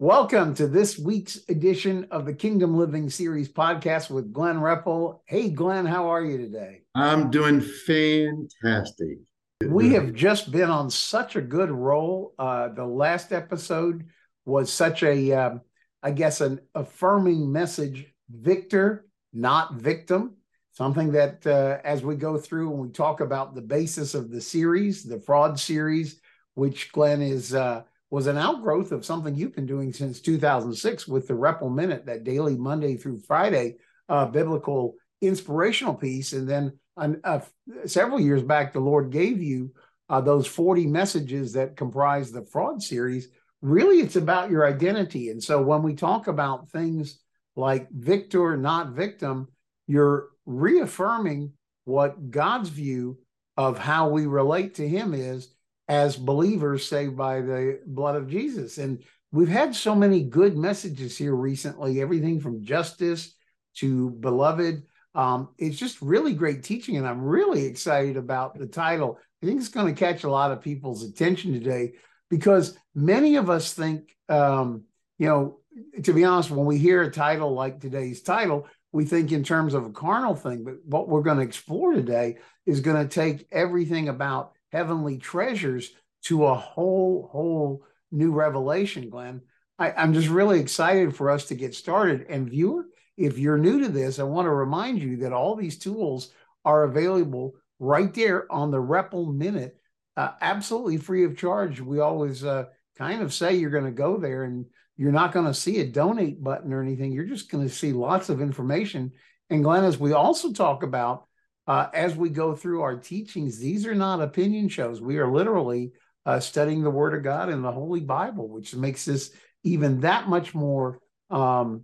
Welcome to this week's edition of the Kingdom Living Series podcast with Glenn Repple. Hey, Glenn, how are you today? I'm doing fantastic. We have just been on such a good roll. Uh, the last episode was such a, um, I guess, an affirming message victor, not victim. Something that, uh, as we go through and we talk about the basis of the series, the fraud series, which Glenn is. Uh, was an outgrowth of something you've been doing since 2006 with the Repple Minute, that daily Monday through Friday uh, biblical inspirational piece. And then uh, several years back, the Lord gave you uh, those 40 messages that comprise the fraud series. Really, it's about your identity. And so when we talk about things like victor, not victim, you're reaffirming what God's view of how we relate to Him is as believers saved by the blood of Jesus. And we've had so many good messages here recently, everything from justice to beloved. Um, it's just really great teaching, and I'm really excited about the title. I think it's going to catch a lot of people's attention today because many of us think, um, you know, to be honest, when we hear a title like today's title, we think in terms of a carnal thing. But what we're going to explore today is going to take everything about heavenly treasures to a whole, whole new revelation, Glenn. I, I'm just really excited for us to get started. And viewer, if you're new to this, I want to remind you that all these tools are available right there on the Repple Minute, uh, absolutely free of charge. We always uh, kind of say you're going to go there and you're not going to see a donate button or anything. You're just going to see lots of information. And Glenn, as we also talk about uh, as we go through our teachings, these are not opinion shows. We are literally uh, studying the Word of God in the Holy Bible, which makes this even that much more um,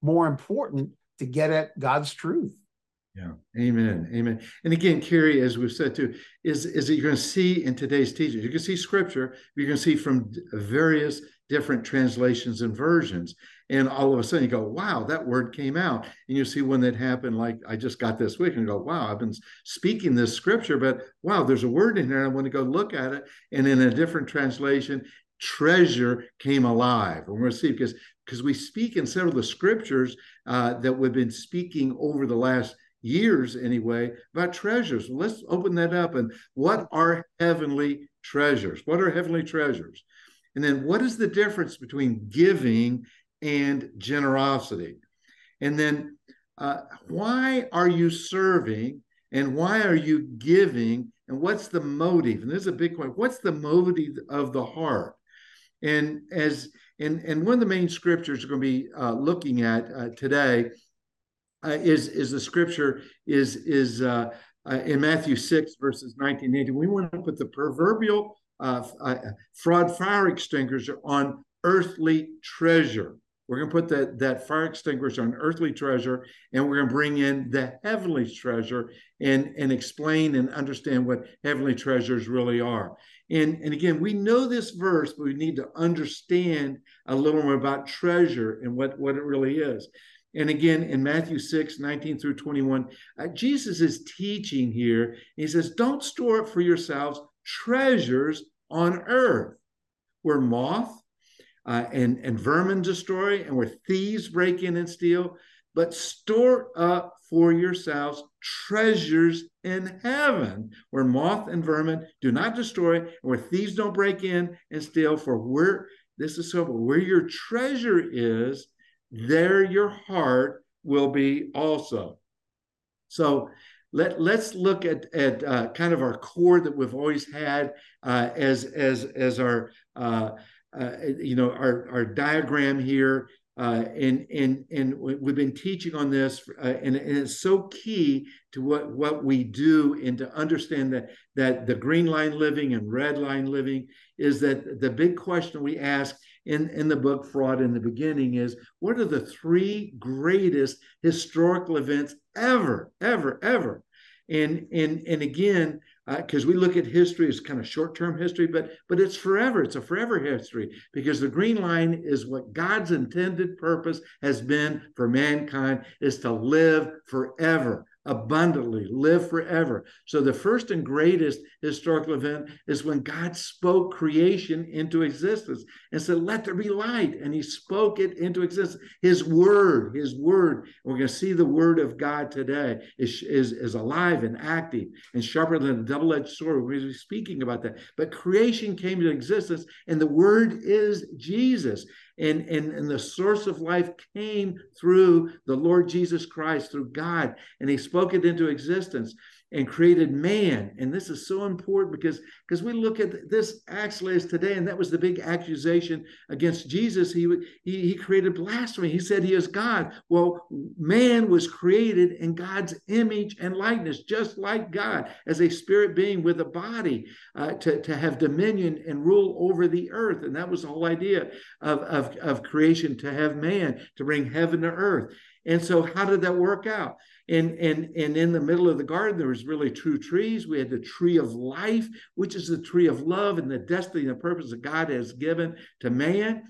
more important to get at God's truth. Yeah, amen, amen. And again, Kerry, as we've said too, is is that you're going to see in today's teachings, you can see Scripture, going to see from various different translations and versions. And all of a sudden you go, wow, that word came out. And you see when that happened, like I just got this week and go, wow, I've been speaking this scripture, but wow, there's a word in here. I want to go look at it. And in a different translation, treasure came alive. And we're going to see because because we speak in several of the scriptures uh, that we've been speaking over the last years anyway about treasures. Let's open that up. And what are heavenly treasures? What are heavenly treasures? And then what is the difference between giving and generosity? And then uh, why are you serving and why are you giving? And what's the motive? And this is a big point. What's the motive of the heart? And as and and one of the main scriptures we're going to be uh, looking at uh, today uh, is is the scripture is is uh, uh, in Matthew six verses nineteen eighteen. We want to put the proverbial fraud fire extinguisher on earthly treasure. We're going to put that, that fire extinguisher on earthly treasure, and we're going to bring in the heavenly treasure and, and explain and understand what heavenly treasures really are. And, and again, we know this verse, but we need to understand a little more about treasure and what, what it really is. And again, in Matthew 6, 19 through 21, uh, Jesus is teaching here. He says, Don't store up for yourselves treasures on earth where moth uh, and, and vermin destroy and where thieves break in and steal, but store up for yourselves treasures in heaven where moth and vermin do not destroy and where thieves don't break in and steal. For where this is so, where your treasure is, there your heart will be also. So let, let's look at, at uh, kind of our core that we've always had uh, as, as, as our, uh, you know, our, our diagram here. Uh, and, and, and we've been teaching on this, uh, and, and, it's so key to what, what we do and to understand that, that the green line living and red line living is that the big question we ask in, in the book Fraud in the Beginning is what are the three greatest historical events ever, ever, ever? And and and again, because uh, we look at history as kind of short-term history, but but it's forever. It's a forever history because the green line is what God's intended purpose has been for mankind is to live forever, abundantly, live forever. So, the first and greatest historical event is when God spoke creation into existence and said, Let there be light. And he spoke it into existence. His word, his word, we're going to see the word of God today is, is, is alive and active and sharper than a double edged sword. We're going to be speaking about that. But creation came to existence, and the word is Jesus and, and, and the source of life came through the Lord Jesus Christ, through God, and He spoke it into existence and created man. And this is so important because because we look at this actually as today, and that was the big accusation against Jesus. He, he, he created blasphemy. He said he is God. Well, man was created in God's image and likeness, just like God, as a spirit being with a body uh, to, to have dominion and rule over the earth. And that was the whole idea of, of, of creation to have man, to bring heaven to earth. And so, how did that work out? And, and, and in the middle of the garden, there was really two trees. We had the tree of life, which is the tree of love and the destiny and the purpose that God has given to man.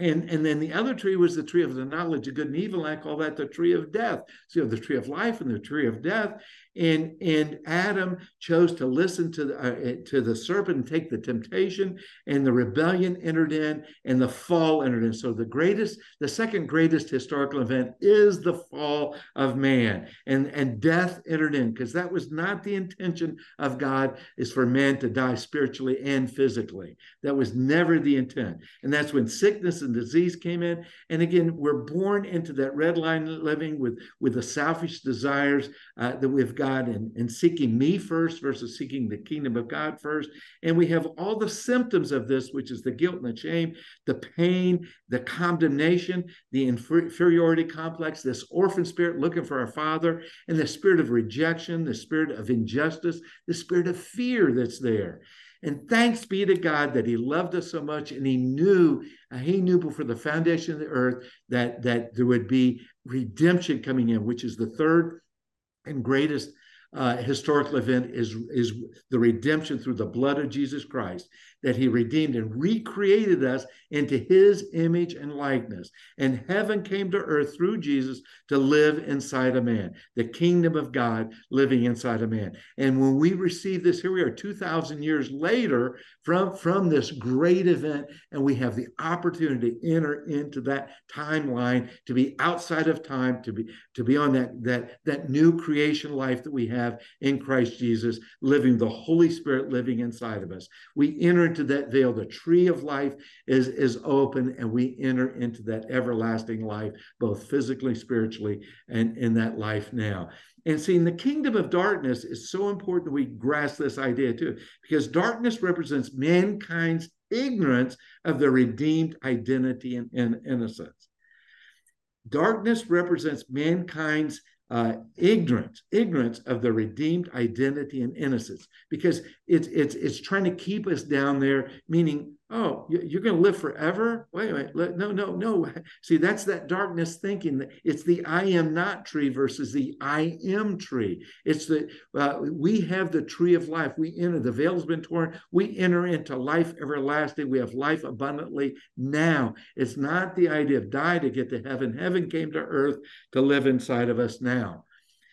And, and then the other tree was the tree of the knowledge of good and evil. And I call that the tree of death. So you have the tree of life and the tree of death and and Adam chose to listen to the, uh, to the serpent and take the temptation, and the rebellion entered in, and the fall entered in. So the greatest, the second greatest historical event is the fall of man, and and death entered in because that was not the intention of God is for man to die spiritually and physically. That was never the intent, and that's when sickness and disease came in. And again, we're born into that red line living with with the selfish desires uh, that we've got God and, and seeking me first versus seeking the kingdom of God first. And we have all the symptoms of this, which is the guilt and the shame, the pain, the condemnation, the inferiority complex, this orphan spirit looking for our father, and the spirit of rejection, the spirit of injustice, the spirit of fear that's there. And thanks be to God that He loved us so much, and He knew uh, He knew before the foundation of the earth that that there would be redemption coming in, which is the third and greatest uh, historical event is, is the redemption through the blood of Jesus Christ that he redeemed and recreated us into his image and likeness. And heaven came to earth through Jesus to live inside a man, the kingdom of God living inside a man. And when we receive this, here we are 2,000 years later from, from this great event, and we have the opportunity to enter into that timeline, to be outside of time, to be, to be on that, that, that new creation life that we have in Christ Jesus, living the Holy Spirit living inside of us. We enter into that veil. The tree of life is, is open, and we enter into that everlasting life, both physically, spiritually, and in that life now. And seeing the kingdom of darkness is so important that we grasp this idea too, because darkness represents mankind's ignorance of the redeemed identity and, and innocence. Darkness represents mankind's uh, ignorance, ignorance of the redeemed identity and innocence, because it's it's it's trying to keep us down there, meaning oh, you're going to live forever? Wait minute. No, no, no. See, that's that darkness thinking. It's the I am not tree versus the I am tree. It's the, uh, we have the tree of life. We enter, the veil's been torn. We enter into life everlasting. We have life abundantly now. It's not the idea of die to get to heaven. Heaven came to earth to live inside of us now.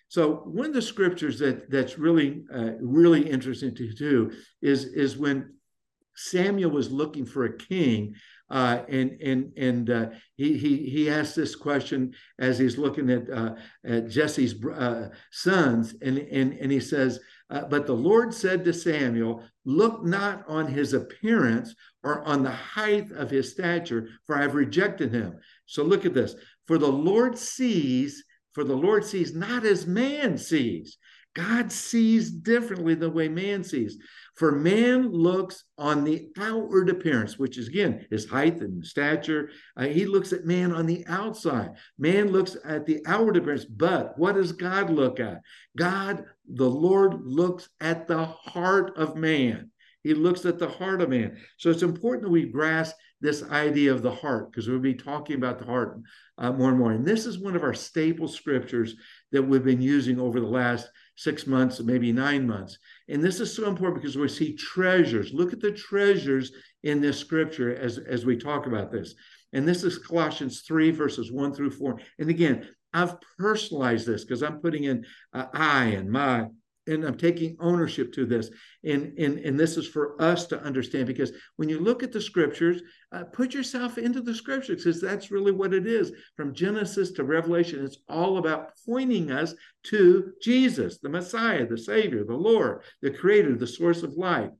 So one of the scriptures that that's really uh, really interesting to do is is when Samuel was looking for a king, uh, and and and uh, he he he asked this question as he's looking at uh, at Jesse's uh, sons, and and and he says, uh, "But the Lord said to Samuel, Look not on his appearance or on the height of his stature, for I have rejected him." So look at this: For the Lord sees, for the Lord sees not as man sees. God sees differently the way man sees. For man looks on the outward appearance, which is again his height and stature. Uh, he looks at man on the outside. Man looks at the outward appearance. But what does God look at? God, the Lord, looks at the heart of man. He looks at the heart of man. So it's important that we grasp this idea of the heart because we'll be talking about the heart uh, more and more. And this is one of our staple scriptures that we've been using over the last six months, maybe nine months. And this is so important because we see treasures. Look at the treasures in this scripture as, as we talk about this. And this is Colossians 3, verses 1 through 4. And again, I've personalized this because I'm putting in uh, I and my and I'm taking ownership to this. And, and, and this is for us to understand because when you look at the scriptures, uh, put yourself into the scriptures because that's really what it is. From Genesis to Revelation, it's all about pointing us to Jesus, the Messiah, the Savior, the Lord, the Creator, the source of life.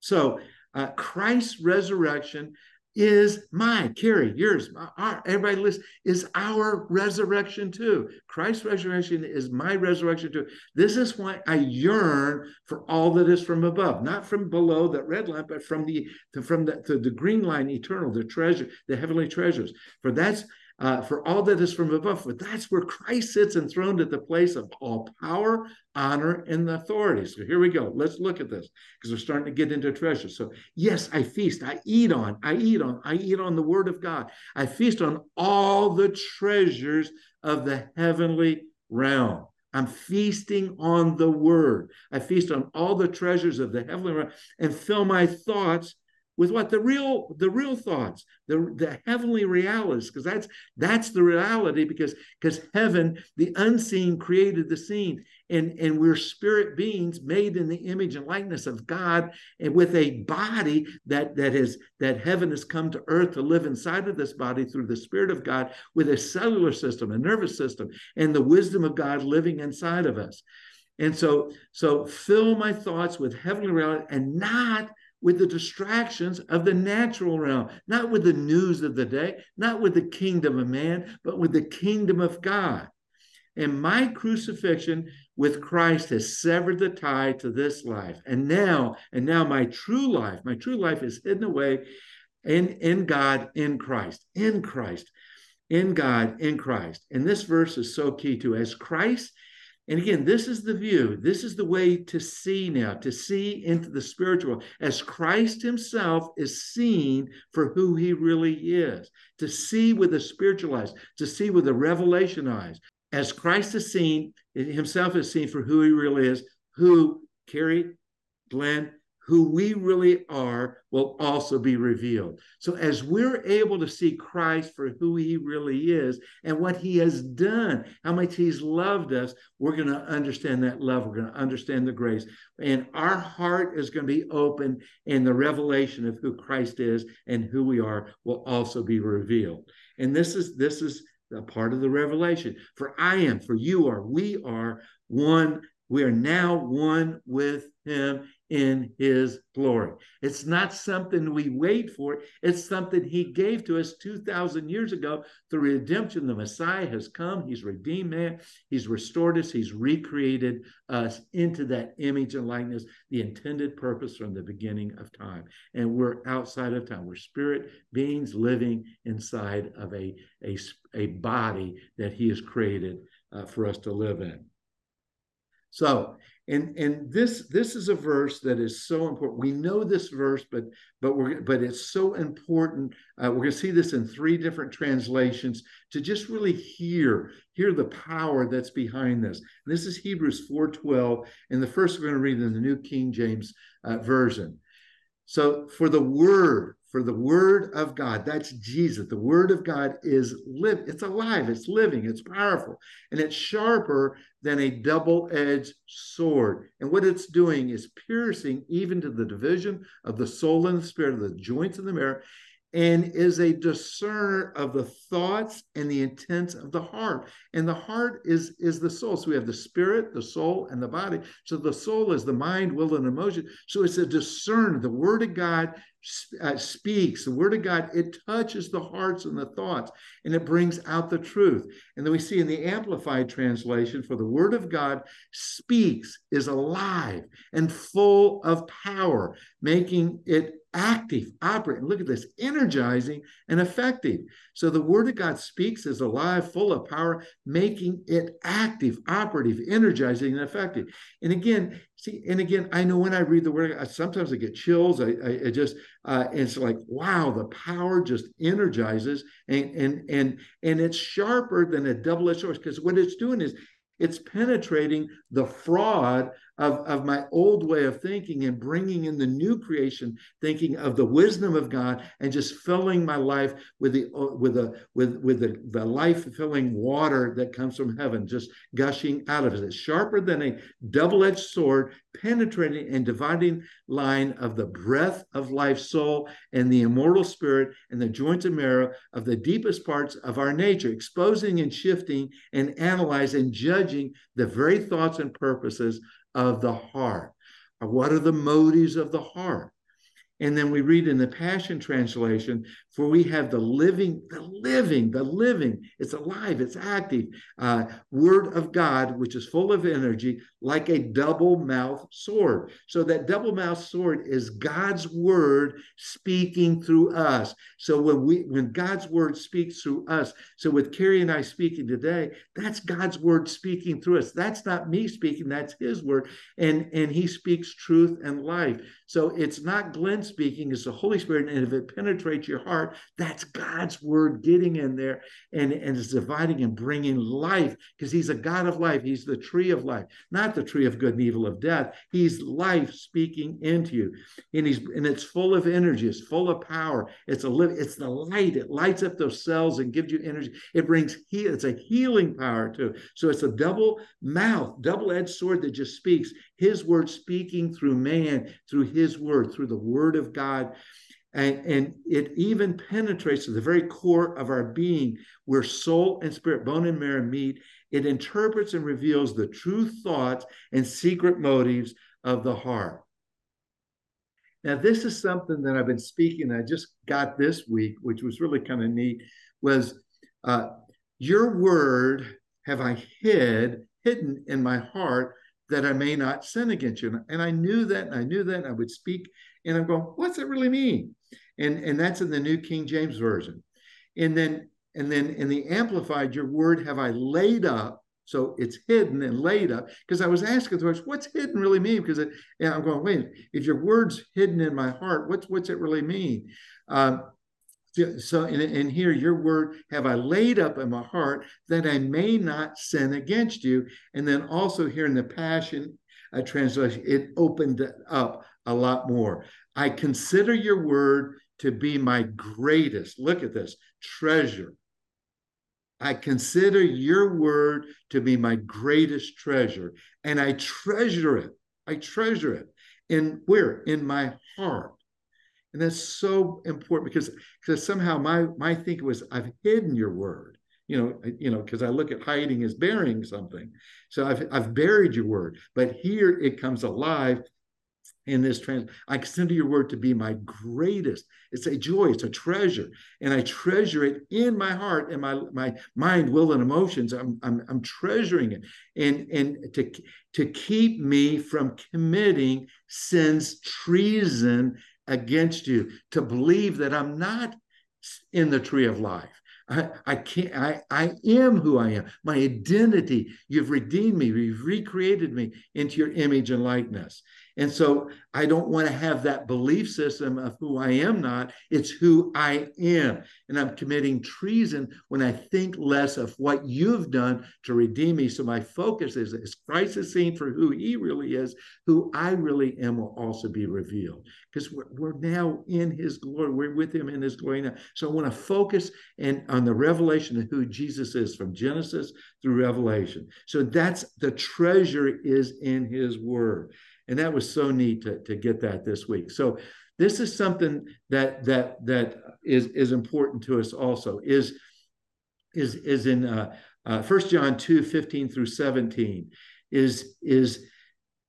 So, uh, Christ's resurrection is mine, Kerry, yours, our, everybody listen, is our resurrection too. Christ's resurrection is my resurrection too. This is why I yearn for all that is from above, not from below that red line, but from the from the, the green line, eternal, the treasure, the heavenly treasures. For that's uh, for all that is from above. For that's where Christ sits enthroned at the place of all power, honor, and authority. So here we go. Let's look at this because we're starting to get into treasure. So, yes, I feast, I eat on, I eat on, I eat on the word of God. I feast on all the treasures of the heavenly realm. I'm feasting on the word. I feast on all the treasures of the heavenly realm and fill my thoughts with what? The real the real thoughts the, the heavenly realities because that's that's the reality because because heaven the unseen created the seen. And and we're spirit beings made in the image and likeness of god and with a body that that is that heaven has come to earth to live inside of this body through the spirit of god with a cellular system a nervous system and the wisdom of god living inside of us. And so so fill my thoughts with heavenly reality and not with the distractions of the natural realm, not with the news of the day, not with the kingdom of man, but with the kingdom of God. And my crucifixion with Christ has severed the tie to this life. And now, and now my true life, my true life is hidden away in, in God, in Christ, in Christ, in God, in Christ. And this verse is so key to as Christ and again, this is the view. This is the way to see now, to see into the spiritual as Christ himself is seen for who he really is, to see with the spiritual eyes, to see with the revelation eyes. As Christ is seen, himself is seen for who he really is, who, Kerry, Glenn, who we really are will also be revealed. So, as we're able to see Christ for who he really is and what he has done, how much he's loved us, we're going to understand that love. We're going to understand the grace. And our heart is going to be open, and the revelation of who Christ is and who we are will also be revealed. And this is this is a part of the revelation. For I am, for you are, we are one. We are now one with him in his glory. It's not something we wait for, it's something he gave to us 2,000 years ago through redemption. The Messiah has come, he's redeemed man, he's restored us, he's recreated us into that image and likeness, the intended purpose from the beginning of time. And we're outside of time, we're spirit beings living inside of a, a, a body that he has created uh, for us to live in. So and and this this is a verse that is so important. We know this verse but but we're but it's so important. Uh, we're going to see this in three different translations to just really hear hear the power that's behind this. And this is hebrews 4.12 and the first we're going to read in the new king james uh, version. So for the word for the word of God, that's Jesus. The word of God is live, it's alive, it's living, it's powerful, and it's sharper than a double-edged sword. And what it's doing is piercing even to the division of the soul and the spirit, of the joints and the marrow, and is a discerner of the thoughts and the intents of the heart. And the heart is, is the soul. So we have the spirit, the soul, and the body. So the soul is the mind, will, and emotion. So it's a discerner. The word of God uh, speaks, the word of God, it touches the hearts and the thoughts, and it brings out the truth. And then we see in the Amplified translation, for the word of God speaks, is alive and full of power, making it active, operating. Look at this, energizing and effective. So the word of God speaks is alive, full of power, making it active, operative, energizing, and effective. And again, see, and again, I know when I read the word, I, sometimes I get chills. I, I, I just, uh, it's like, wow, the power just energizes, and and and and it's sharper than a double-edged sword because what it's doing is it's penetrating the fraud of, of my old way of thinking and bringing in the new creation thinking of the wisdom of God and just filling my life with the uh, with the with with the, the life-filling water that comes from heaven, just gushing out of it. It's sharper than a double-edged sword, penetrating and dividing line of the breath of life, soul, and the immortal spirit, and the joints and marrow of the deepest parts of our nature, exposing and shifting and analyzing and judging the very thoughts and purposes of the heart. What are the motives of the heart? And then we read in the Passion Translation, for we have the living, the living, the living, it's alive, it's active, uh, word of God, which is full of energy, like a double mouth sword. So that double mouth sword is God's word speaking through us. So when we when God's word speaks through us, so with Kerry and I speaking today, that's God's word speaking through us. That's not me speaking, that's his word. And, and he speaks truth and life. So it's not Glenn speaking, is the Holy Spirit. And if it penetrates your heart, that's God's word getting in there and, and it's dividing and bringing life because he's a God of life. He's the tree of life, not the tree of good and evil of death. He's life speaking into you. And he's and it's full of energy, it's full of power. It's a live, it's the light. It lights up those cells and gives you energy. It brings heal, it's a healing power too. So it's a double mouth, double-edged sword that just speaks his word speaking through man, through his word, through the word of God. And, and it even penetrates to the very core of our being, where soul and spirit, bone and marrow meet. It interprets and reveals the true thoughts and secret motives of the heart. Now, this is something that I've been speaking. I just got this week, which was really kind of neat. Was uh, your word have I hid hidden in my heart that I may not sin against you? And I knew that, and I knew that. I would speak, and I'm going, what's it really mean? and and that's in the New King James Version. And then and then in the Amplified, your word have I laid up. So it's hidden and laid up. Because I was asking the question, what's hidden really mean? Because it, and I'm going, wait, if your word's hidden in my heart, what's what's it really mean? Um, so in, in here, your word have I laid up in my heart that I may not sin against you. And then also here in the Passion uh, translation, it opened up a lot more. I consider your word to be my greatest, look at this, treasure. I consider your word to be my greatest treasure, and I treasure it. I treasure it. In where? In my heart. And that's so important because because somehow my my thinking was I've hidden your word. You know, you know, because I look at hiding as burying something. So I've I've buried your word, but here it comes alive in this trans i consider your word to be my greatest it's a joy it's a treasure and i treasure it in my heart and my my mind will and emotions i'm i'm, I'm treasuring it and and to to keep me from committing sin's treason against you to believe that i'm not in the tree of life I, I can't I, I am who I am. My identity, you've redeemed me, you've recreated me into your image and likeness. And so I don't want to have that belief system of who I am not. It's who I am. And I'm committing treason when I think less of what you've done to redeem me. So my focus is, is Christ is seen for who he really is, who I really am will also be revealed. Because we're, we're now in his glory. We're with him in his glory now. So I want to focus and on the revelation of who Jesus is from Genesis through Revelation. So that's the treasure is in his word and that was so neat to, to get that this week. So this is something that that that is is important to us also is is is in uh, uh, 1 john 2 15 through 17 is is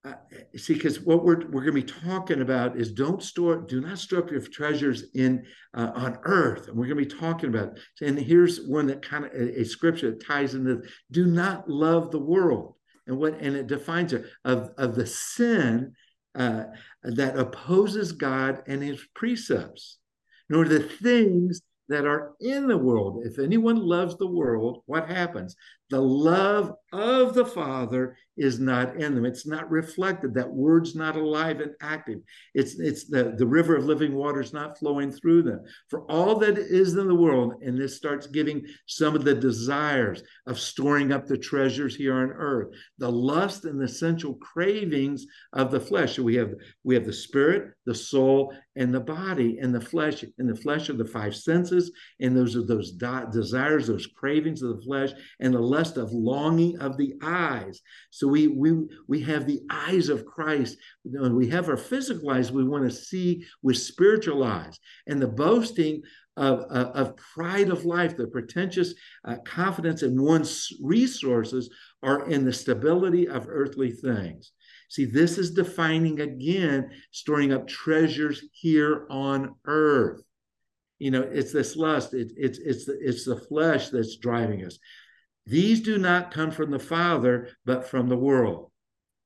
uh, see because what we're we're going to be talking about is don't store do not store up your treasures in uh, on earth. And we're going to be talking about and here's one that kind of a, a scripture that ties into do not love the world and what and it defines it of, of the sin uh, that opposes God and his precepts, nor the things that are in the world. If anyone loves the world, what happens? The love of the Father is not in them. It's not reflected. That word's not alive and active. It's it's the, the river of living water is not flowing through them. For all that is in the world, and this starts giving some of the desires of storing up the treasures here on earth, the lust and the sensual cravings of the flesh. So we have we have the spirit, the soul, and the body, and the flesh. And the flesh are the five senses, and those are those desires, those cravings of the flesh, and the lust of longing of the eyes. So we we we have the eyes of Christ. We have our physical eyes, we want to see with spiritual eyes. And the boasting of, of, of pride of life, the pretentious uh, confidence in one's resources are in the stability of earthly things. See, this is defining again, storing up treasures here on earth. You know, it's this lust. It, it's it's the, it's the flesh that's driving us. These do not come from the Father, but from the world.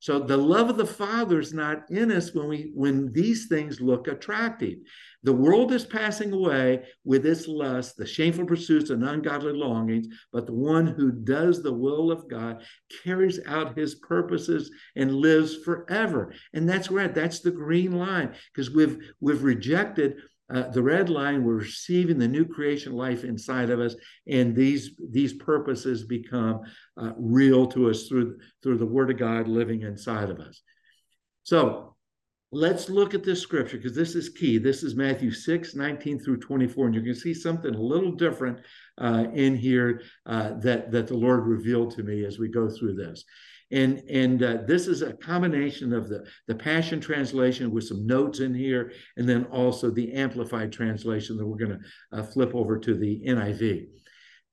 So the love of the Father is not in us when we when these things look attractive. The world is passing away with its lust, the shameful pursuits and ungodly longings, but the one who does the will of God carries out his purposes and lives forever. And that's where that's the green line because we've we've rejected uh, the red line, we're receiving the new creation life inside of us, and these these purposes become uh, real to us through through the Word of God living inside of us. So let's look at this scripture because this is key. This is Matthew 6, 19 through 24, and you can see something a little different uh, in here uh, that that the Lord revealed to me as we go through this. And, and uh, this is a combination of the, the Passion Translation with some notes in here, and then also the Amplified Translation that we're going to uh, flip over to the NIV.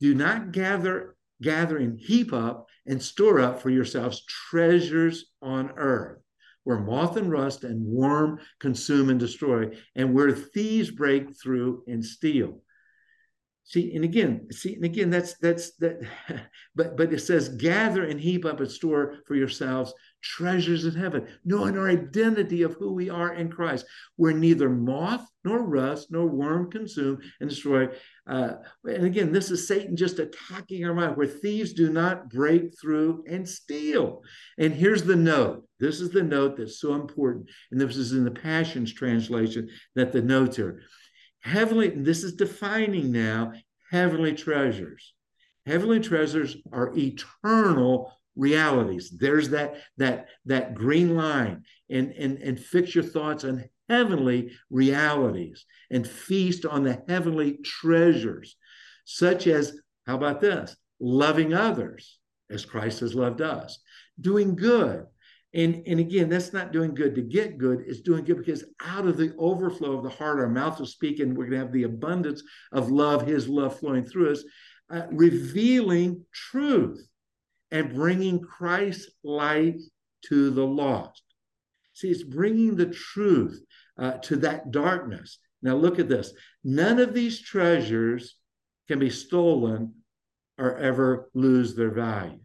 Do not gather, gather and heap up and store up for yourselves treasures on earth where moth and rust and worm consume and destroy, and where thieves break through and steal. See, and again, see, and again, that's that's that, but but it says, gather and heap up and store for yourselves treasures in heaven, knowing our identity of who we are in Christ, where neither moth nor rust nor worm consume and destroy. Uh, and again, this is Satan just attacking our mind, where thieves do not break through and steal. And here's the note. This is the note that's so important, and this is in the Passions translation that the notes are heavenly, this is defining now heavenly treasures. Heavenly treasures are eternal realities. There's that that that green line, and and and fix your thoughts on heavenly realities and feast on the heavenly treasures, such as how about this? Loving others as Christ has loved us, doing good, and, and again, that's not doing good to get good. It's doing good because out of the overflow of the heart, our mouth will speak, and we're going to have the abundance of love, His love flowing through us, uh, revealing truth and bringing Christ's light to the lost. See, it's bringing the truth uh, to that darkness. Now, look at this. None of these treasures can be stolen or ever lose their value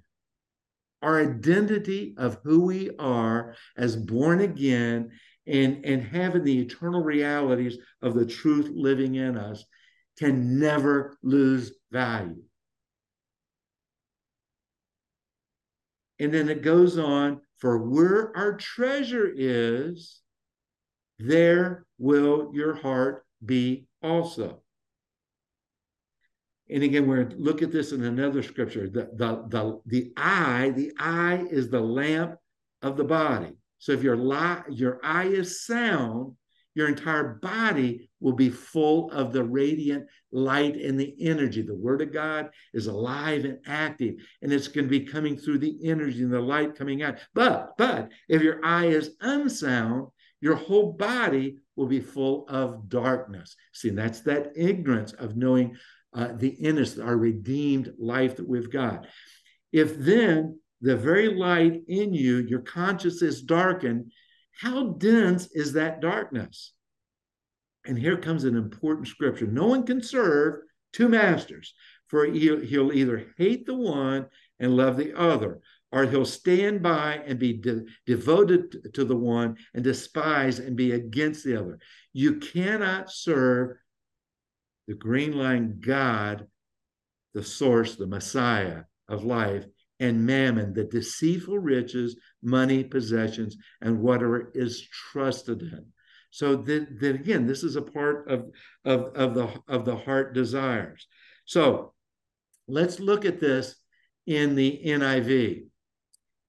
our identity of who we are as born again and, and having the eternal realities of the truth living in us can never lose value. And then it goes on for where our treasure is, there will your heart be also. And again, we're look at this in another scripture. The, the, the, the eye, the eye is the lamp of the body. So if your, li- your eye is sound, your entire body will be full of the radiant light and the energy. The word of God is alive and active, and it's going to be coming through the energy and the light coming out. But, but if your eye is unsound, your whole body will be full of darkness. See, that's that ignorance of knowing uh, the innocent, our redeemed life that we've got. If then the very light in you, your conscience is darkened, how dense is that darkness? And here comes an important scripture. No one can serve two masters, for he'll, either hate the one and love the other, or he'll stand by and be de- devoted to the one and despise and be against the other. You cannot serve the green line God, the source, the Messiah of life, and mammon, the deceitful riches, money, possessions, and whatever is trusted in. So then, that again, this is a part of, of, of, the, of the heart desires. So let's look at this in the NIV.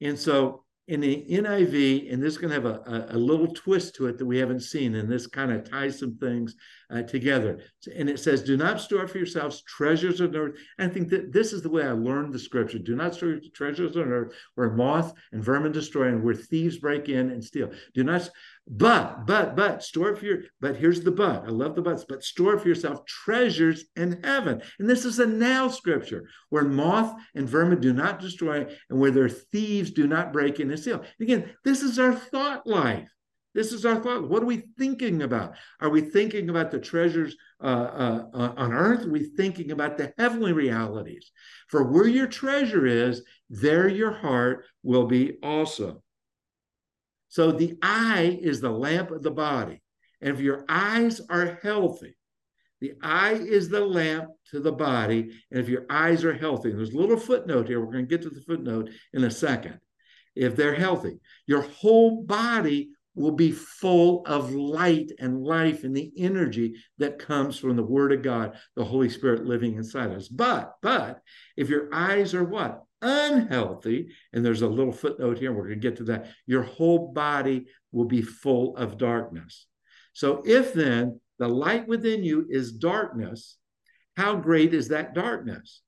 And so in the NIV, and this is going to have a, a, a, little twist to it that we haven't seen, and this kind of ties some things uh, together. And it says, Do not store for yourselves treasures on earth. And I think that this is the way I learned the scripture. Do not store treasures on earth where moth and vermin destroy and where thieves break in and steal. Do not, but, but, but, store for your, but here's the but. I love the buts, but store for yourself treasures in heaven. And this is a now scripture where moth and vermin do not destroy and where their thieves do not break in and steal. Again, this is our thought life. This is our thought. What are we thinking about? Are we thinking about the treasures uh, uh, uh, on earth? Are we thinking about the heavenly realities? For where your treasure is, there your heart will be also. So the eye is the lamp of the body. And if your eyes are healthy, the eye is the lamp to the body. And if your eyes are healthy, and there's a little footnote here, we're going to get to the footnote in a second. If they're healthy, your whole body will be full of light and life and the energy that comes from the word of God, the Holy Spirit living inside us. But, but if your eyes are what? Unhealthy, and there's a little footnote here, we're going to get to that, your whole body will be full of darkness. So if then the light within you is darkness, how great is that darkness?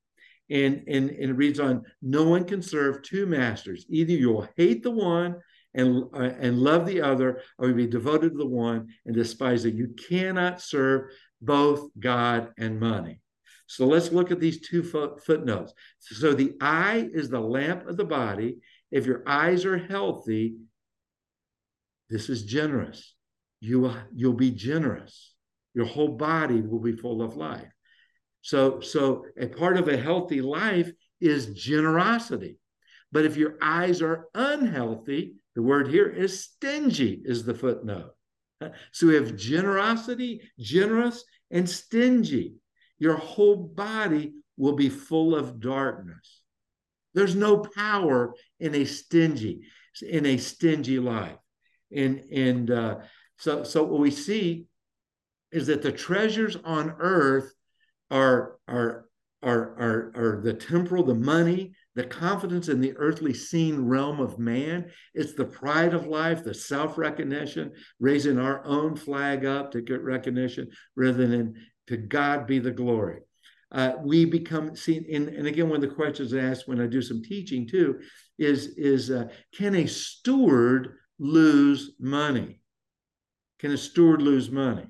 And, and, and it reads on, no one can serve two masters. Either you'll hate the one and, uh, and love the other, or you'll be devoted to the one and despise it. You cannot serve both God and money. So let's look at these two footnotes. So the eye is the lamp of the body. If your eyes are healthy, this is generous. You will, you'll be generous. Your whole body will be full of life. So, so a part of a healthy life is generosity. But if your eyes are unhealthy, the word here is stingy, is the footnote. So we have generosity, generous, and stingy. Your whole body will be full of darkness. There's no power in a stingy, in a stingy life. And and uh, so so what we see is that the treasures on earth are are are are, are the temporal, the money, the confidence in the earthly seen realm of man. It's the pride of life, the self recognition, raising our own flag up to get recognition rather than to God be the glory. Uh, we become seen, and, and, again, one of the questions I ask when I do some teaching too is, is uh, can a steward lose money? Can a steward lose money?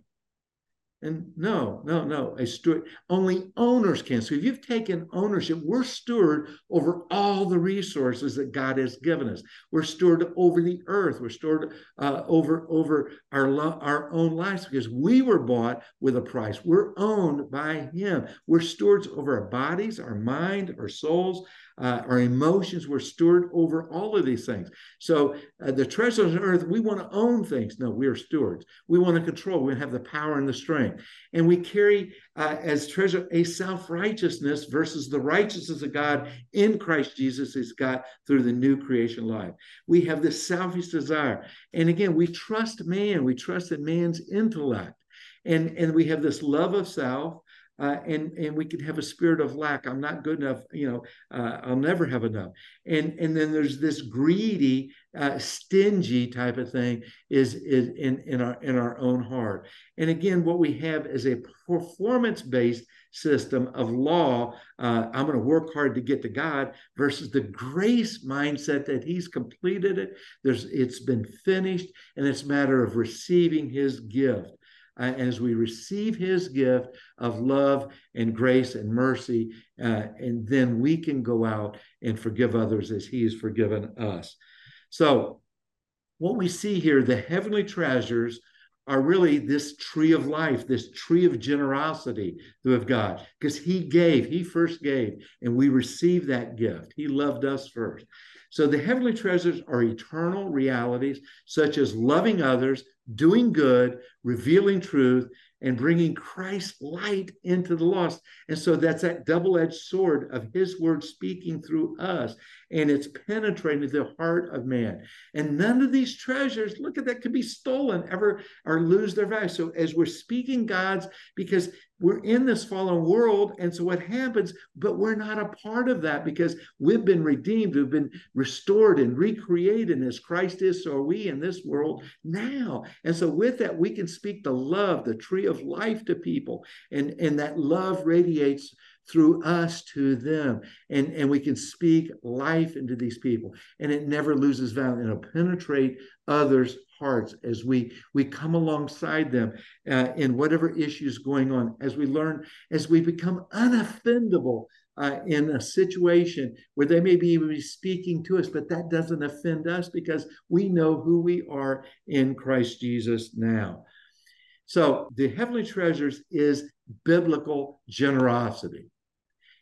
And no, no, no, a steward, only owners can. So if you've taken ownership, we're steward over all the resources that God has given us. We're steward over the earth. We're steward uh, over, over our, lo- our own lives because we were bought with a price. We're owned by Him. We're stewards over our bodies, our mind, our souls, uh, our emotions. We're steward over all of these things. So uh, the treasures on earth, we want to own things. No, we are stewards. We want to control. We have the power and the strength. And we carry uh, as treasure a self righteousness versus the righteousness of God in Christ Jesus is got through the new creation life. We have this selfish desire. And again, we trust man, we trust in man's intellect. And, and we have this love of self uh, and and we can have a spirit of lack. I'm not good enough. You know, uh, I'll never have enough. And and then there's this greedy, uh, stingy type of thing is is in in our in our own heart. And again, what we have is a performance based system of law. Uh, I'm going to work hard to get to God versus the grace mindset that He's completed it. There's it's been finished, and it's a matter of receiving His gift uh, as we receive his gift of love and grace and mercy, uh, and then we can go out and forgive others as he has forgiven us. So, what we see here, the heavenly treasures are really this tree of life, this tree of generosity of God, because He gave, He first gave, and we receive that gift. He loved us first. So the heavenly treasures are eternal realities, such as loving others, doing good, revealing truth, and bringing Christ's light into the lost. And so that's that double edged sword of his word speaking through us, and it's penetrating the heart of man. And none of these treasures, look at that, could be stolen ever or lose their value. So as we're speaking God's, because we're in this fallen world. And so what happens, but we're not a part of that because we've been redeemed, we've been restored and recreated as Christ is, so are we in this world now. And so with that, we can speak the love, the tree of life to people. And, and that love radiates through us to them. And, and we can speak life into these people. And it never loses value. And it'll penetrate others' hearts as we we come alongside them uh, in whatever issues going on as we learn as we become unoffendable uh, in a situation where they may be speaking to us but that doesn't offend us because we know who we are in christ jesus now so the heavenly treasures is biblical generosity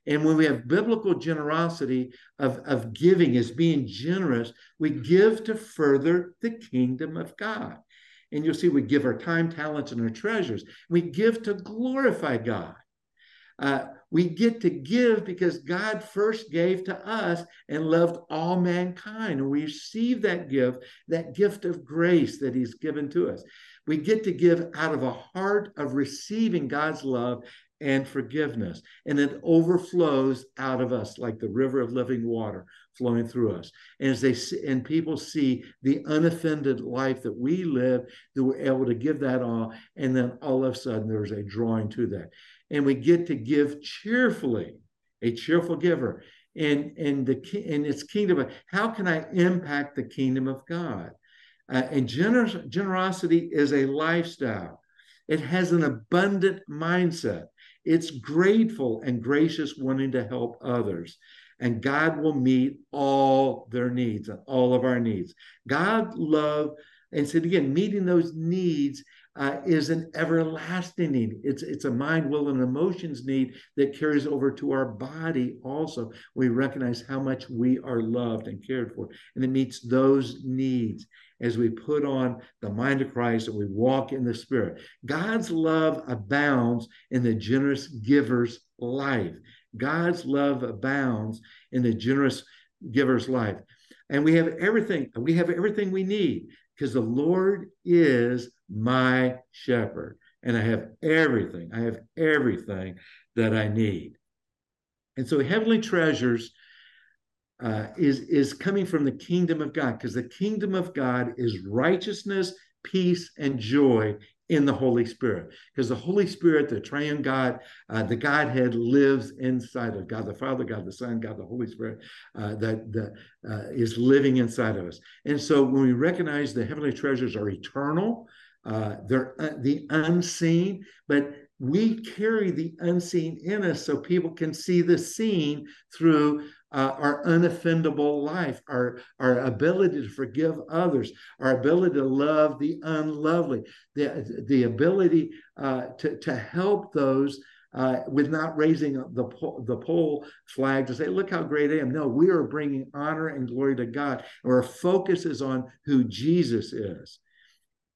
and when we have biblical generosity of, of giving as being generous, we give to further the kingdom of God. And you'll see we give our time, talents, and our treasures. We give to glorify God. Uh, we get to give because God first gave to us and loved all mankind. And we receive that gift, that gift of grace that He's given to us. We get to give out of a heart of receiving God's love and forgiveness. And it overflows out of us like the river of living water flowing through us. And as they see, and people see the unoffended life that we live, that we're able to give that all. And then all of a sudden there's a drawing to that. And we get to give cheerfully, a cheerful giver. And and the in its kingdom, how can I impact the kingdom of God? Uh, and gener- generosity is a lifestyle. It has an abundant mindset. It's grateful and gracious, wanting to help others. And God will meet all their needs and all of our needs. God love, and said again, meeting those needs uh, is an everlasting need. It's it's a mind, will, and emotions need that carries over to our body. Also, we recognize how much we are loved and cared for, and it meets those needs as we put on the mind of Christ and we walk in the Spirit. God's love abounds in the generous giver's life. God's love abounds in the generous giver's life. And we have everything, we have everything we need because the Lord is my shepherd. And I have everything. I have everything that I need. And so heavenly treasures uh, is, is coming from the kingdom of God, because the kingdom of God is righteousness, peace, and joy in the Holy Spirit. Because the Holy Spirit, the triune God, uh, the Godhead lives inside of God the Father, God the Son, God the Holy Spirit, uh, that, that uh, is living inside of us. And so when we recognize the heavenly treasures are eternal, uh, they're uh, the unseen, but we carry the unseen in us so people can see the seen through uh, our unoffendable life, our, our ability to forgive others, our ability to love the unlovely, the, the ability uh, to, to help those uh, with not raising the pole, the pole flag to say, look how great I am. No, we are bringing honor and glory to God. Our focus is on who Jesus is.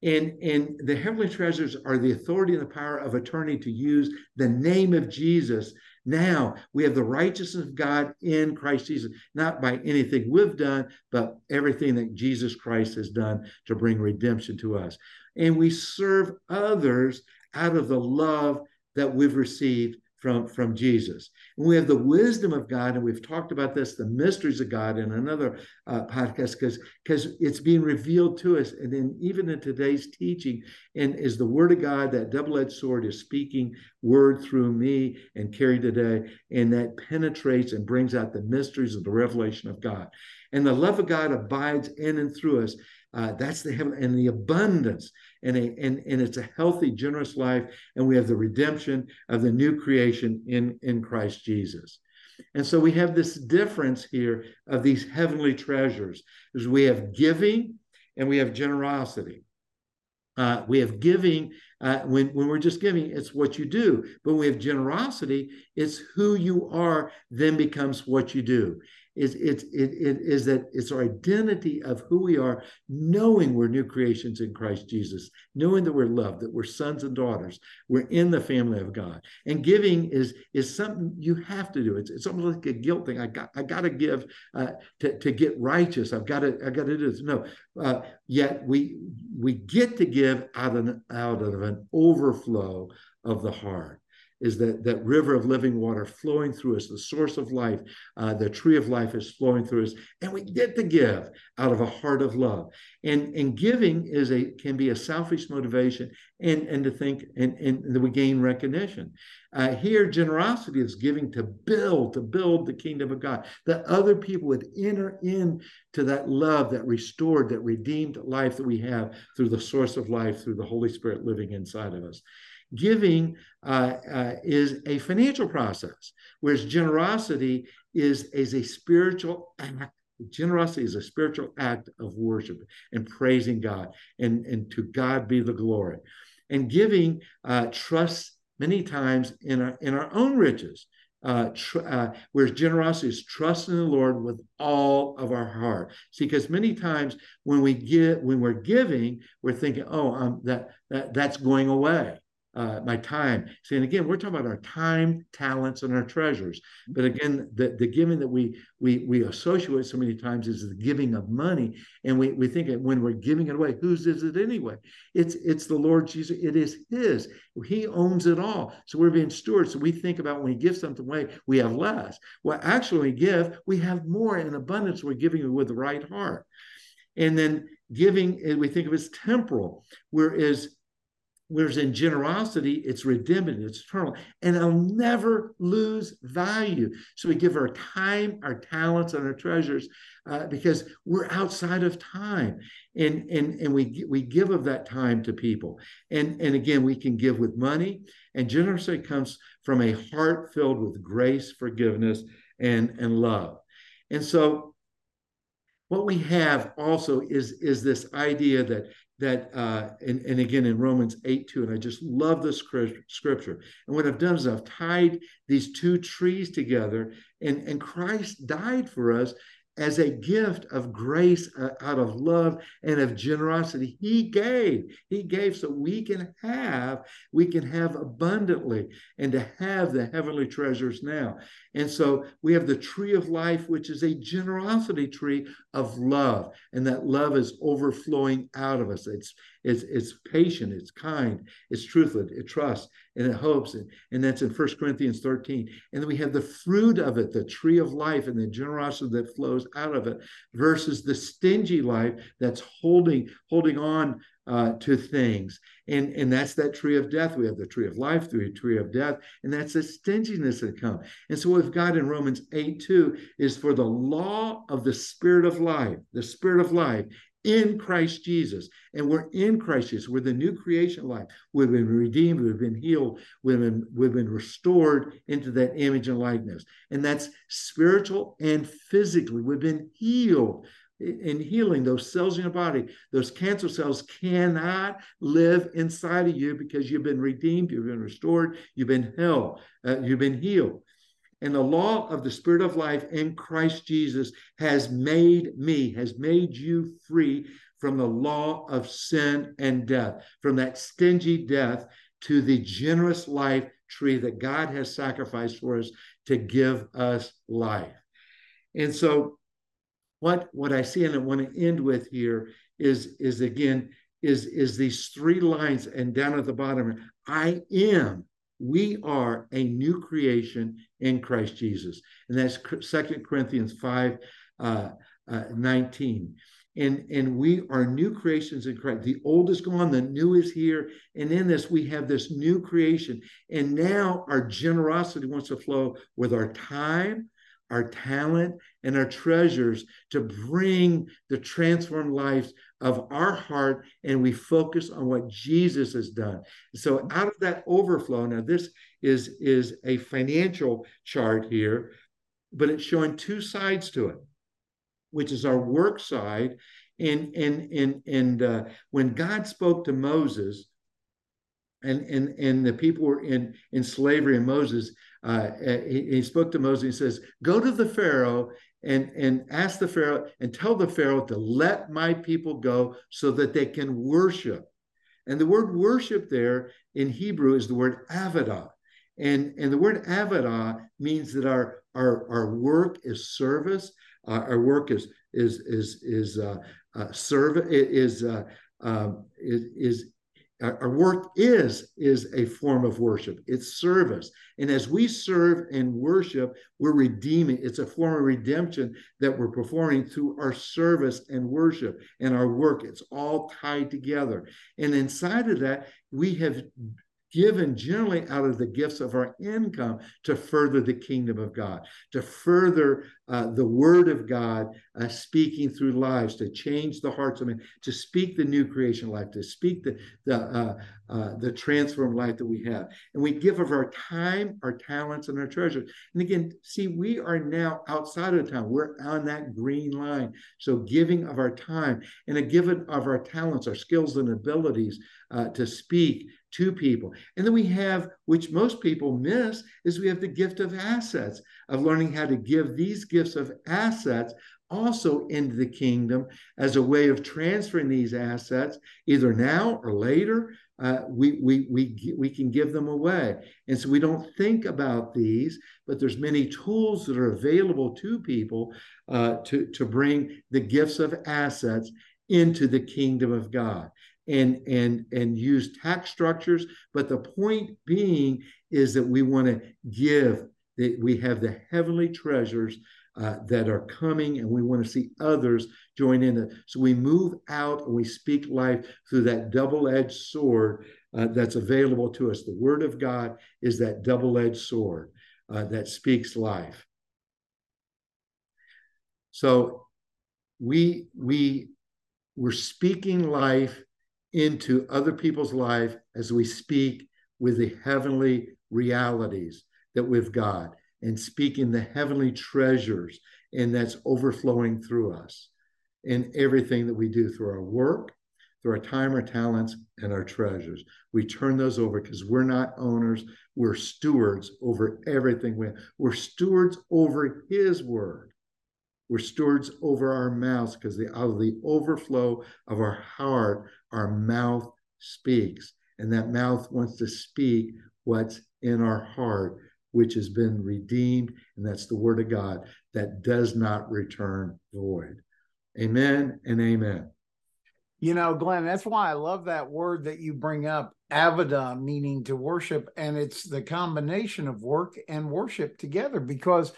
And, and the heavenly treasures are the authority and the power of attorney to use the name of Jesus now we have the righteousness of God in Christ Jesus, not by anything we've done, but everything that Jesus Christ has done to bring redemption to us. And we serve others out of the love that we've received from, from Jesus. And we have the wisdom of God, and we've talked about this, the mysteries of God in another uh, podcast, because because it's being revealed to us. And then even in today's teaching, and is the word of God, that double-edged sword is speaking word through me and carried today, and that penetrates and brings out the mysteries of the revelation of God. And the love of God abides in and through us. Uh, that's the heaven and the abundance, and, a, and, and it's a healthy, generous life. And we have the redemption of the new creation in, in Christ Jesus. And so we have this difference here of these heavenly treasures. Is we have giving and we have generosity. Uh, we have giving uh, when, when we're just giving, it's what you do. But when we have generosity, it's who you are, then becomes what you do. Is it's it, it is that it's our identity of who we are, knowing we're new creations in Christ Jesus, knowing that we're loved, that we're sons and daughters, we're in the family of God. And giving is is something you have to do. It's, it's almost like a guilt thing. I got I got to give uh, to to get righteous. I've got to I got to do this. No, uh, yet we we get to give out of out of an overflow of the heart is that that river of living water flowing through us, the source of life, uh, the tree of life is flowing through us, and we get to give out of a heart of love. And and giving is a can be a selfish motivation, and and to think and and that we gain recognition. Uh, here, generosity is giving to build to build the kingdom of God, that other people would enter into that love, that restored, that redeemed life that we have through the source of life, through the Holy Spirit living inside of us. Giving uh, uh, is a financial process, whereas generosity is, is a spiritual act. Generosity is a spiritual act of worship and praising God, and, and to God be the glory. And giving uh, trusts many times in our, in our own riches. Uh, tr- uh, whereas generosity is trusting the Lord with all of our heart. See, because many times when we give, when we're giving, we're thinking, "Oh, um, that, that that's going away." Uh, my time. See, and again, we're talking about our time, talents, and our treasures. But again, the, the giving that we we we associate so many times is the giving of money, and we we think when we're giving it away, whose is it anyway? It's it's the Lord Jesus. It is His. He owns it all. So we're being stewards. So we think about when we give something away, we have less. Well, actually, we give, we have more in abundance. We're giving it with the right heart. And then giving, we think of as temporal, whereas Whereas in generosity, it's redemptive, it's eternal, and it'll never lose value. So we give our time, our talents, and our treasures uh, because we're outside of time, and and and we we give of that time to people. And and again, we can give with money, and generosity comes from a heart filled with grace, forgiveness, and and love. And so what we have also is is this idea that that uh, and, and again in romans 8 2 and i just love this scripture. And what i've done is i've tied these two trees together and and christ died for us as a gift of grace uh, out of love and of generosity he gave. He gave so we can have we can have abundantly and to have the heavenly treasures now. And so we have the tree of life which is a generosity tree of love. And that love is overflowing out of us. It's it's, it's patient, it's kind, it's truthful, it trusts, and it hopes. And, and that's in First Corinthians 13. And then we have the fruit of it, the tree of life, and the generosity that flows out of it, versus the stingy life that's holding, holding on uh, to things. And, and that's that tree of death. We have the tree of life, the tree of death, and that's the stinginess that comes. And so what we've got in Romans 8 2 is for the law of the spirit of life, the spirit of life in Christ Jesus. And we're in Christ Jesus. We're the new creation life. We've been redeemed, we've been healed, we've been, we've been restored into that image and likeness. And that's spiritual and physically. We've been healed in healing those cells in your body those cancer cells cannot live inside of you because you've been redeemed you've been restored you've been healed uh, you've been healed and the law of the Spirit of life in Christ Jesus has made me, has made you free from the law of sin and death, from that stingy death to the generous life tree that God has sacrificed for us to give us life. And so, what, what I see and I want to end with here is, is again, is, is these three lines, and down at the bottom, I am we are a new creation in Christ Jesus. And that's Second Corinthians 5 uh, uh, 19. And, and we are new creations in Christ. The old is gone, the new is here. And in this, we have this new creation. And now our generosity wants to flow with our time, our talent, and our treasures to bring the transformed lives of our heart and we focus on what Jesus has done. So out of that overflow, now this is, is a financial chart here, but it's showing two sides to it, which is our work side. And, and, and, and uh, when God spoke to Moses, and, and, and the people were in, in slavery, and Moses uh, he, he, spoke to Moses. He says, "Go to the Pharaoh and and ask the Pharaoh and tell the Pharaoh to let my people go so that they can worship." And the word worship there in Hebrew is the word avodah. And, and the word avodah means that our, our, our work is service. Uh, our work is is is is uh, uh, serve is uh, um, is, is Uh, our work is is a form of worship. It's service. And as we serve and worship we're redeeming. It's a form of redemption that we're performing through our service and worship and our work. It's all tied together. And inside of that we have given generally out of the gifts of our income to further the kingdom of God, to further uh, the word of God uh, speaking through lives, to change the hearts of men, to speak the new creation life, to speak the the uh, uh, the transformed life that we have. And we give of our time, our talents, and our treasures. And again, see, we are now outside of town. We're on that green line. So giving of our time and a giving of our talents, our skills and abilities uh, to speak to people. And then we have, which most people miss, is we have the gift of assets, of learning how to give these gifts of assets also into the kingdom as a way of transferring these assets either now or later uh, we, we, we, we can give them away. And so we don't think about these, but there's many tools that are available to people uh, to, to bring the gifts of assets into the kingdom of God and, and, and use tax structures. But the point being is that we want to give, that we have the heavenly treasures uh, that are coming, and we want to see others join in. It. So we move out and we speak life through that double edged sword uh, that's available to us. The Word of God is that double edged sword uh, that speaks life. So we we we're speaking life into other people's life as we speak with the heavenly realities that we've got and speaking the heavenly treasures, and that's overflowing through us in everything that we do through our work, through our time, our talents, and our treasures. We turn those over because we're not owners, we're stewards over everything. We have. we're stewards over His word. We're stewards over our mouths because out of the overflow of our heart, our mouth speaks. And that mouth wants to speak what's in our heart which has been redeemed, and that's the word of God that does not return void. Amen and amen. You know, Glenn, that's why I love that word that you bring up, avodah, meaning to worship. And it's the combination of work and worship together because,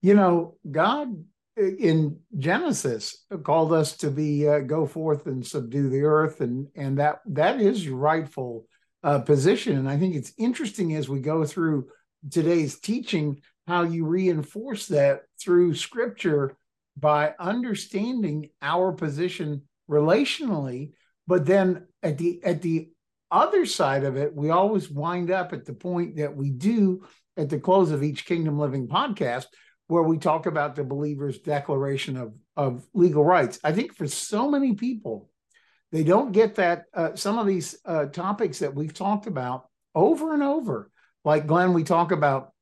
you know, God in Genesis called us to be uh, go forth and subdue the earth, and and that that is rightful uh, position. And I think it's interesting as we go through today's teaching how you reinforce that through scripture by understanding our position relationally but then at the at the other side of it we always wind up at the point that we do at the close of each kingdom living podcast where we talk about the believer's declaration of of legal rights i think for so many people they don't get that uh, some of these uh, topics that we've talked about over and over like Glenn, we talk about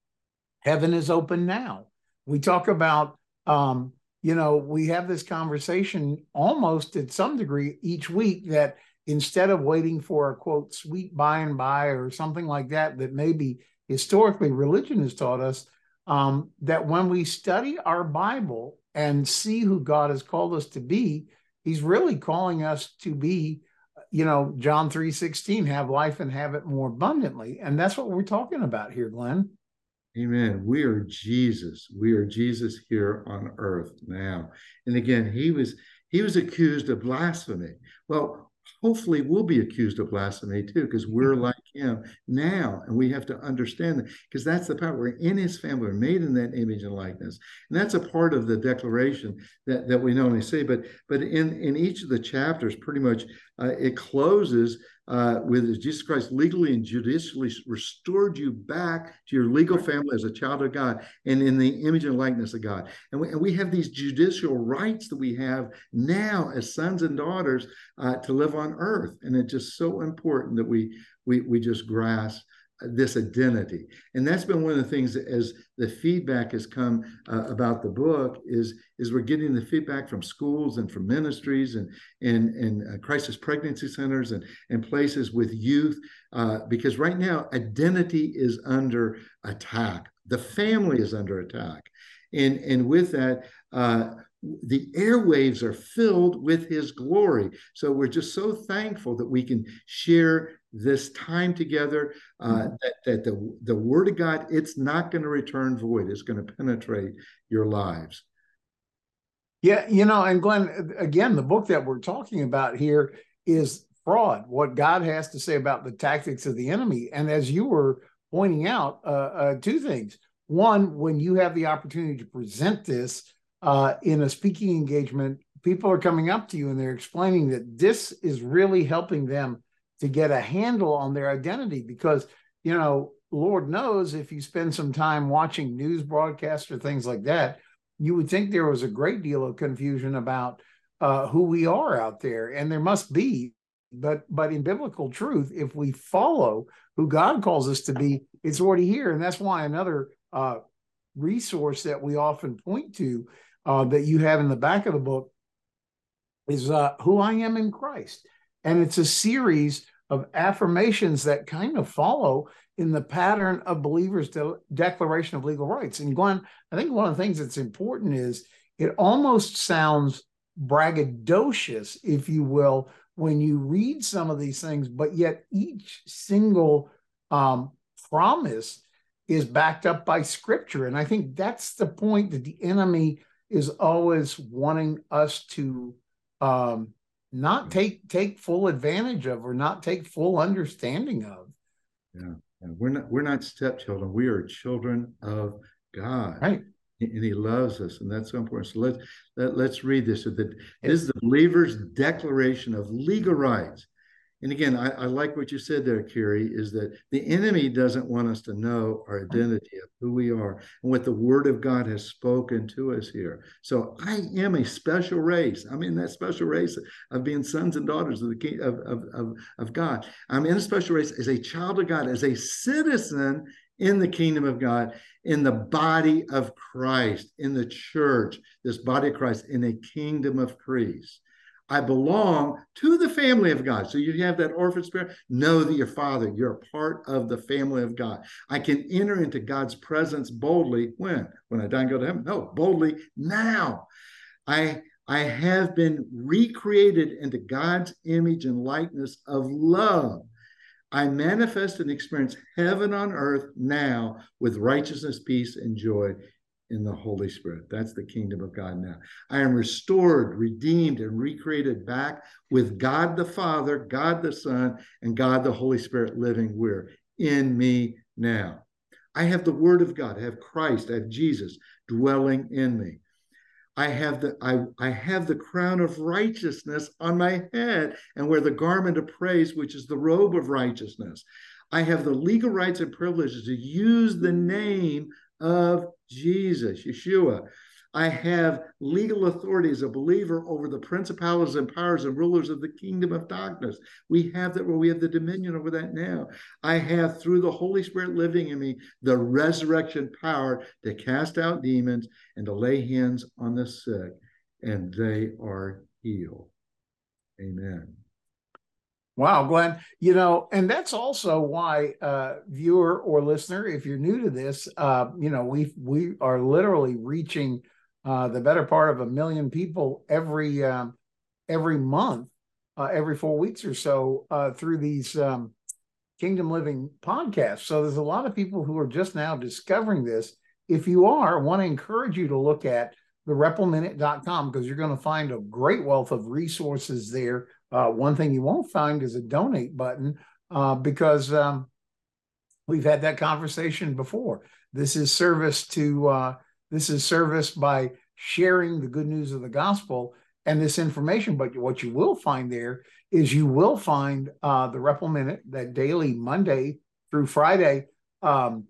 heaven is open now. We talk about, um, you know, we have this conversation almost at some degree each week that instead of waiting for a quote sweet by and by or something like that, that maybe historically religion has taught us um, that when we study our Bible and see who God has called us to be, He's really calling us to be you know, John 3 16, have life and have it more abundantly. And that's what we're talking about here, Glenn. Amen. We are Jesus. We are Jesus here on earth now. And again, he was he was accused of blasphemy. Well, hopefully we'll be accused of blasphemy too, because we're like him now. And we have to understand that because that's the power. We're in his family, we're made in that image and likeness. And that's a part of the declaration that, that we only say, but but in, in each of the chapters, pretty much uh, it closes uh, with Jesus Christ legally and judicially restored you back to your legal family as a child of God and in the image and likeness of God. And we, and we have these judicial rights that we have now as sons and daughters uh, to live on earth. And it's just so important that we we, we just grasp this identity. And that's been one of the things as the feedback has come uh, about the book is is we're getting the feedback from schools and from ministries and and and uh, crisis pregnancy centers and and places with youth uh, because right now identity is under attack. The family is under attack. And and with that uh, the airwaves are filled with his glory. So we're just so thankful that we can share this time together, uh, mm-hmm. that, that the, the word of God, it's not going to return void. It's going to penetrate your lives. Yeah, you know, and Glenn, again, the book that we're talking about here is fraud, what God has to say about the tactics of the enemy. And as you were pointing out, uh, uh, two things. One, when you have the opportunity to present this uh, in a speaking engagement, people are coming up to you and they're explaining that this is really helping them to get a handle on their identity because, you know, Lord knows if you spend some time watching news broadcasts or things like that, you would think there was a great deal of confusion about uh, who we are out there, and there must be. But but in biblical truth, if we follow who God calls us to be, it's already here, and that's why another uh, resource that we often point to uh, that you have in the back of the book is uh, Who I Am in Christ. And it's a series of affirmations that kind of follow in the pattern of believers' de- declaration of legal rights. And Glenn, I think one of the things that's important is it almost sounds braggadocious, if you will, when you read some of these things, but yet each single um, promise is backed up by scripture. And I think that's the point that the enemy is always wanting us to um, not take take full advantage of or not take full understanding of. Yeah, and we're not we're not stepchildren. We are children of God. Right. And he loves us, and that's so important. So let's let, let's read this. So that this is the believer's declaration of legal rights and again, I, I, like what you said there, Kerry, is that the enemy doesn't want us to know our identity of who we are and what the word of God has spoken to us here. So I am a special race. I'm in that special race of being sons and daughters of the king of, of, of, of God. I'm in a special race as a child of God, as a citizen in the kingdom of God, in the body of Christ, in the church, this body of Christ, in a kingdom of priests. I belong to the family of God. So you have that orphan spirit. Know that your father, you're a part of the family of God. I can enter into God's presence boldly when? When I die and go to heaven? No, boldly now. I I have been recreated into God's image and likeness of love. I manifest and experience heaven on earth now with righteousness, peace, and joy in the Holy Spirit. That's the kingdom of God now. I am restored, redeemed, and recreated back with God the Father, God the Son, and God the Holy Spirit living where? In me now. I have the Word of God, I have Christ, I have Jesus dwelling in me. I have the I, I have the crown of righteousness on my head and wear the garment of praise, which is the robe of righteousness. I have the legal rights and privileges to use the name of Jesus, Yeshua. I have legal authority as a believer over the principalities and powers and rulers of the kingdom of darkness. We have that where we have the dominion over that now. I have, through the Holy Spirit living in me, the resurrection power to cast out demons and to lay hands on the sick, and they are healed. Amen. Wow, Glenn. You know, and that's also why, uh, viewer or listener, if you're new to this, uh, you know, we we are literally reaching uh, the better part of a million people every um, every month, uh, every four weeks or so uh, through these um, Kingdom Living podcasts. So there's a lot of people who are just now discovering this. If you are, I want to encourage you to look at the because you're going to find a great wealth of resources there uh, one thing you won't find is a donate button uh, because um, we've had that conversation before. This is service to uh, this is service by sharing the good news of the gospel and this information. But what you will find there is you will find uh, the Repple Minute that daily Monday through Friday. Um,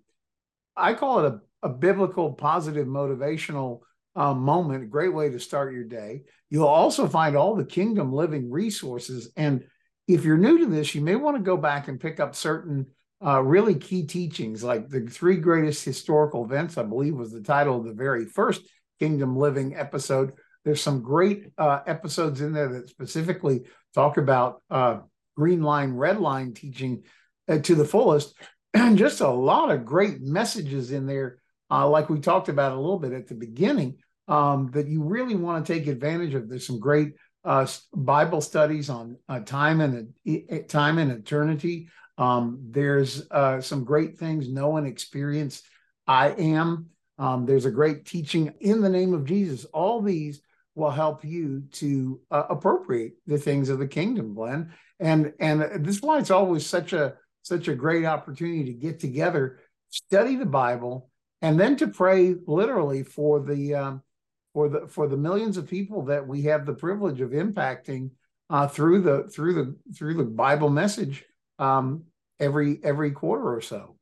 I call it a, a biblical, positive, motivational uh, moment, a great way to start your day. You'll also find all the kingdom living resources. And if you're new to this, you may want to go back and pick up certain uh, really key teachings, like the three greatest historical events, I believe was the title of the very first Kingdom Living episode. There's some great uh, episodes in there that specifically talk about uh, green line, red line teaching uh, to the fullest, and just a lot of great messages in there, uh, like we talked about a little bit at the beginning, um, that you really want to take advantage of. There's some great uh, Bible studies on uh, time and time and eternity. Um, there's uh, some great things know and experience. I am. Um, there's a great teaching in the name of Jesus. All these will help you to uh, appropriate the things of the kingdom, Glenn. And and this is why it's always such a such a great opportunity to get together, study the Bible, and then to pray literally for the um, for the for the millions of people that we have the privilege of impacting uh, through the through the through the Bible message um, every every quarter or so.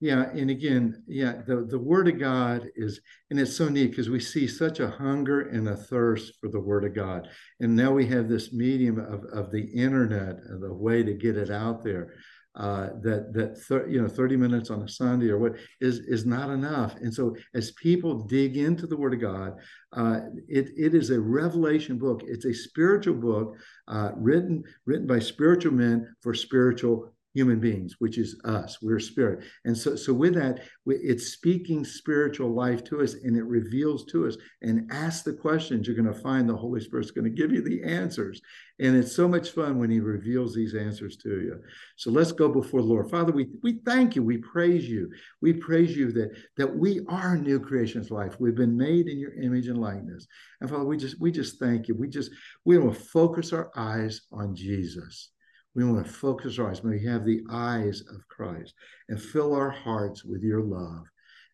Yeah, and again, yeah, the, the word of God is, and it's so neat because we see such a hunger and a thirst for the word of God. And now we have this medium of, of the internet, the way to get it out there. Uh, that that thir- you know 30 minutes on a Sunday or what is is not enough. And so as people dig into the Word of God, uh, it it is a revelation book. It's a spiritual book uh, written written by spiritual men for spiritual human beings, which is us. We're spirit. And so, so with that, it's speaking spiritual life to us and it reveals to us and ask the questions. You're going to find the Holy Spirit's going to give you the answers. And it's so much fun when he reveals these answers to you. So let's go before the Lord. Father, we, we thank you. We praise you. We praise you that, that we are new creations life. We've been made in your image and likeness. And Father, we just we just thank you. We just we to focus our eyes on Jesus. We want to focus our eyes. May we have the eyes of Christ and fill our hearts with your love.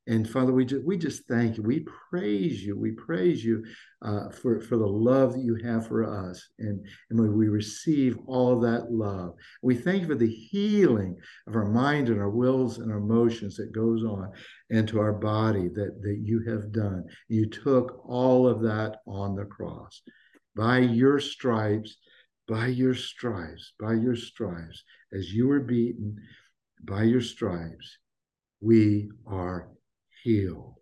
And Father, we just, we just thank you. We praise you. We praise you uh, for, for the love that you have for us. And, and we receive all that love. We thank you for the healing of our mind and our wills and our emotions that goes on into our body that, that you have done. You took all of that on the cross. By your stripes, by your stripes, by your stripes, as you were beaten, by your stripes, we are healed.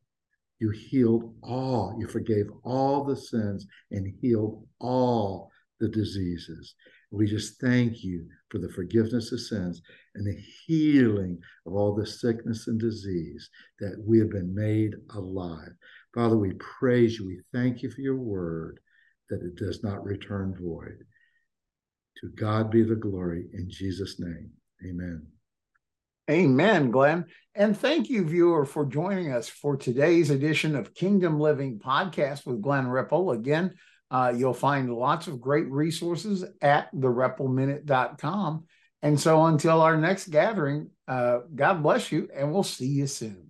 You healed all, you forgave all the sins and healed all the diseases. We just thank you for the forgiveness of sins and the healing of all the sickness and disease that we have been made alive. Father, we praise you. We thank you for your word that it does not return void. To God be the glory in Jesus' name. Amen. Amen, Glenn. And thank you, viewer, for joining us for today's edition of Kingdom Living Podcast with Glenn Repple. Again, uh, you'll find lots of great resources at thereppleminute.com. And so until our next gathering, uh, God bless you, and we'll see you soon.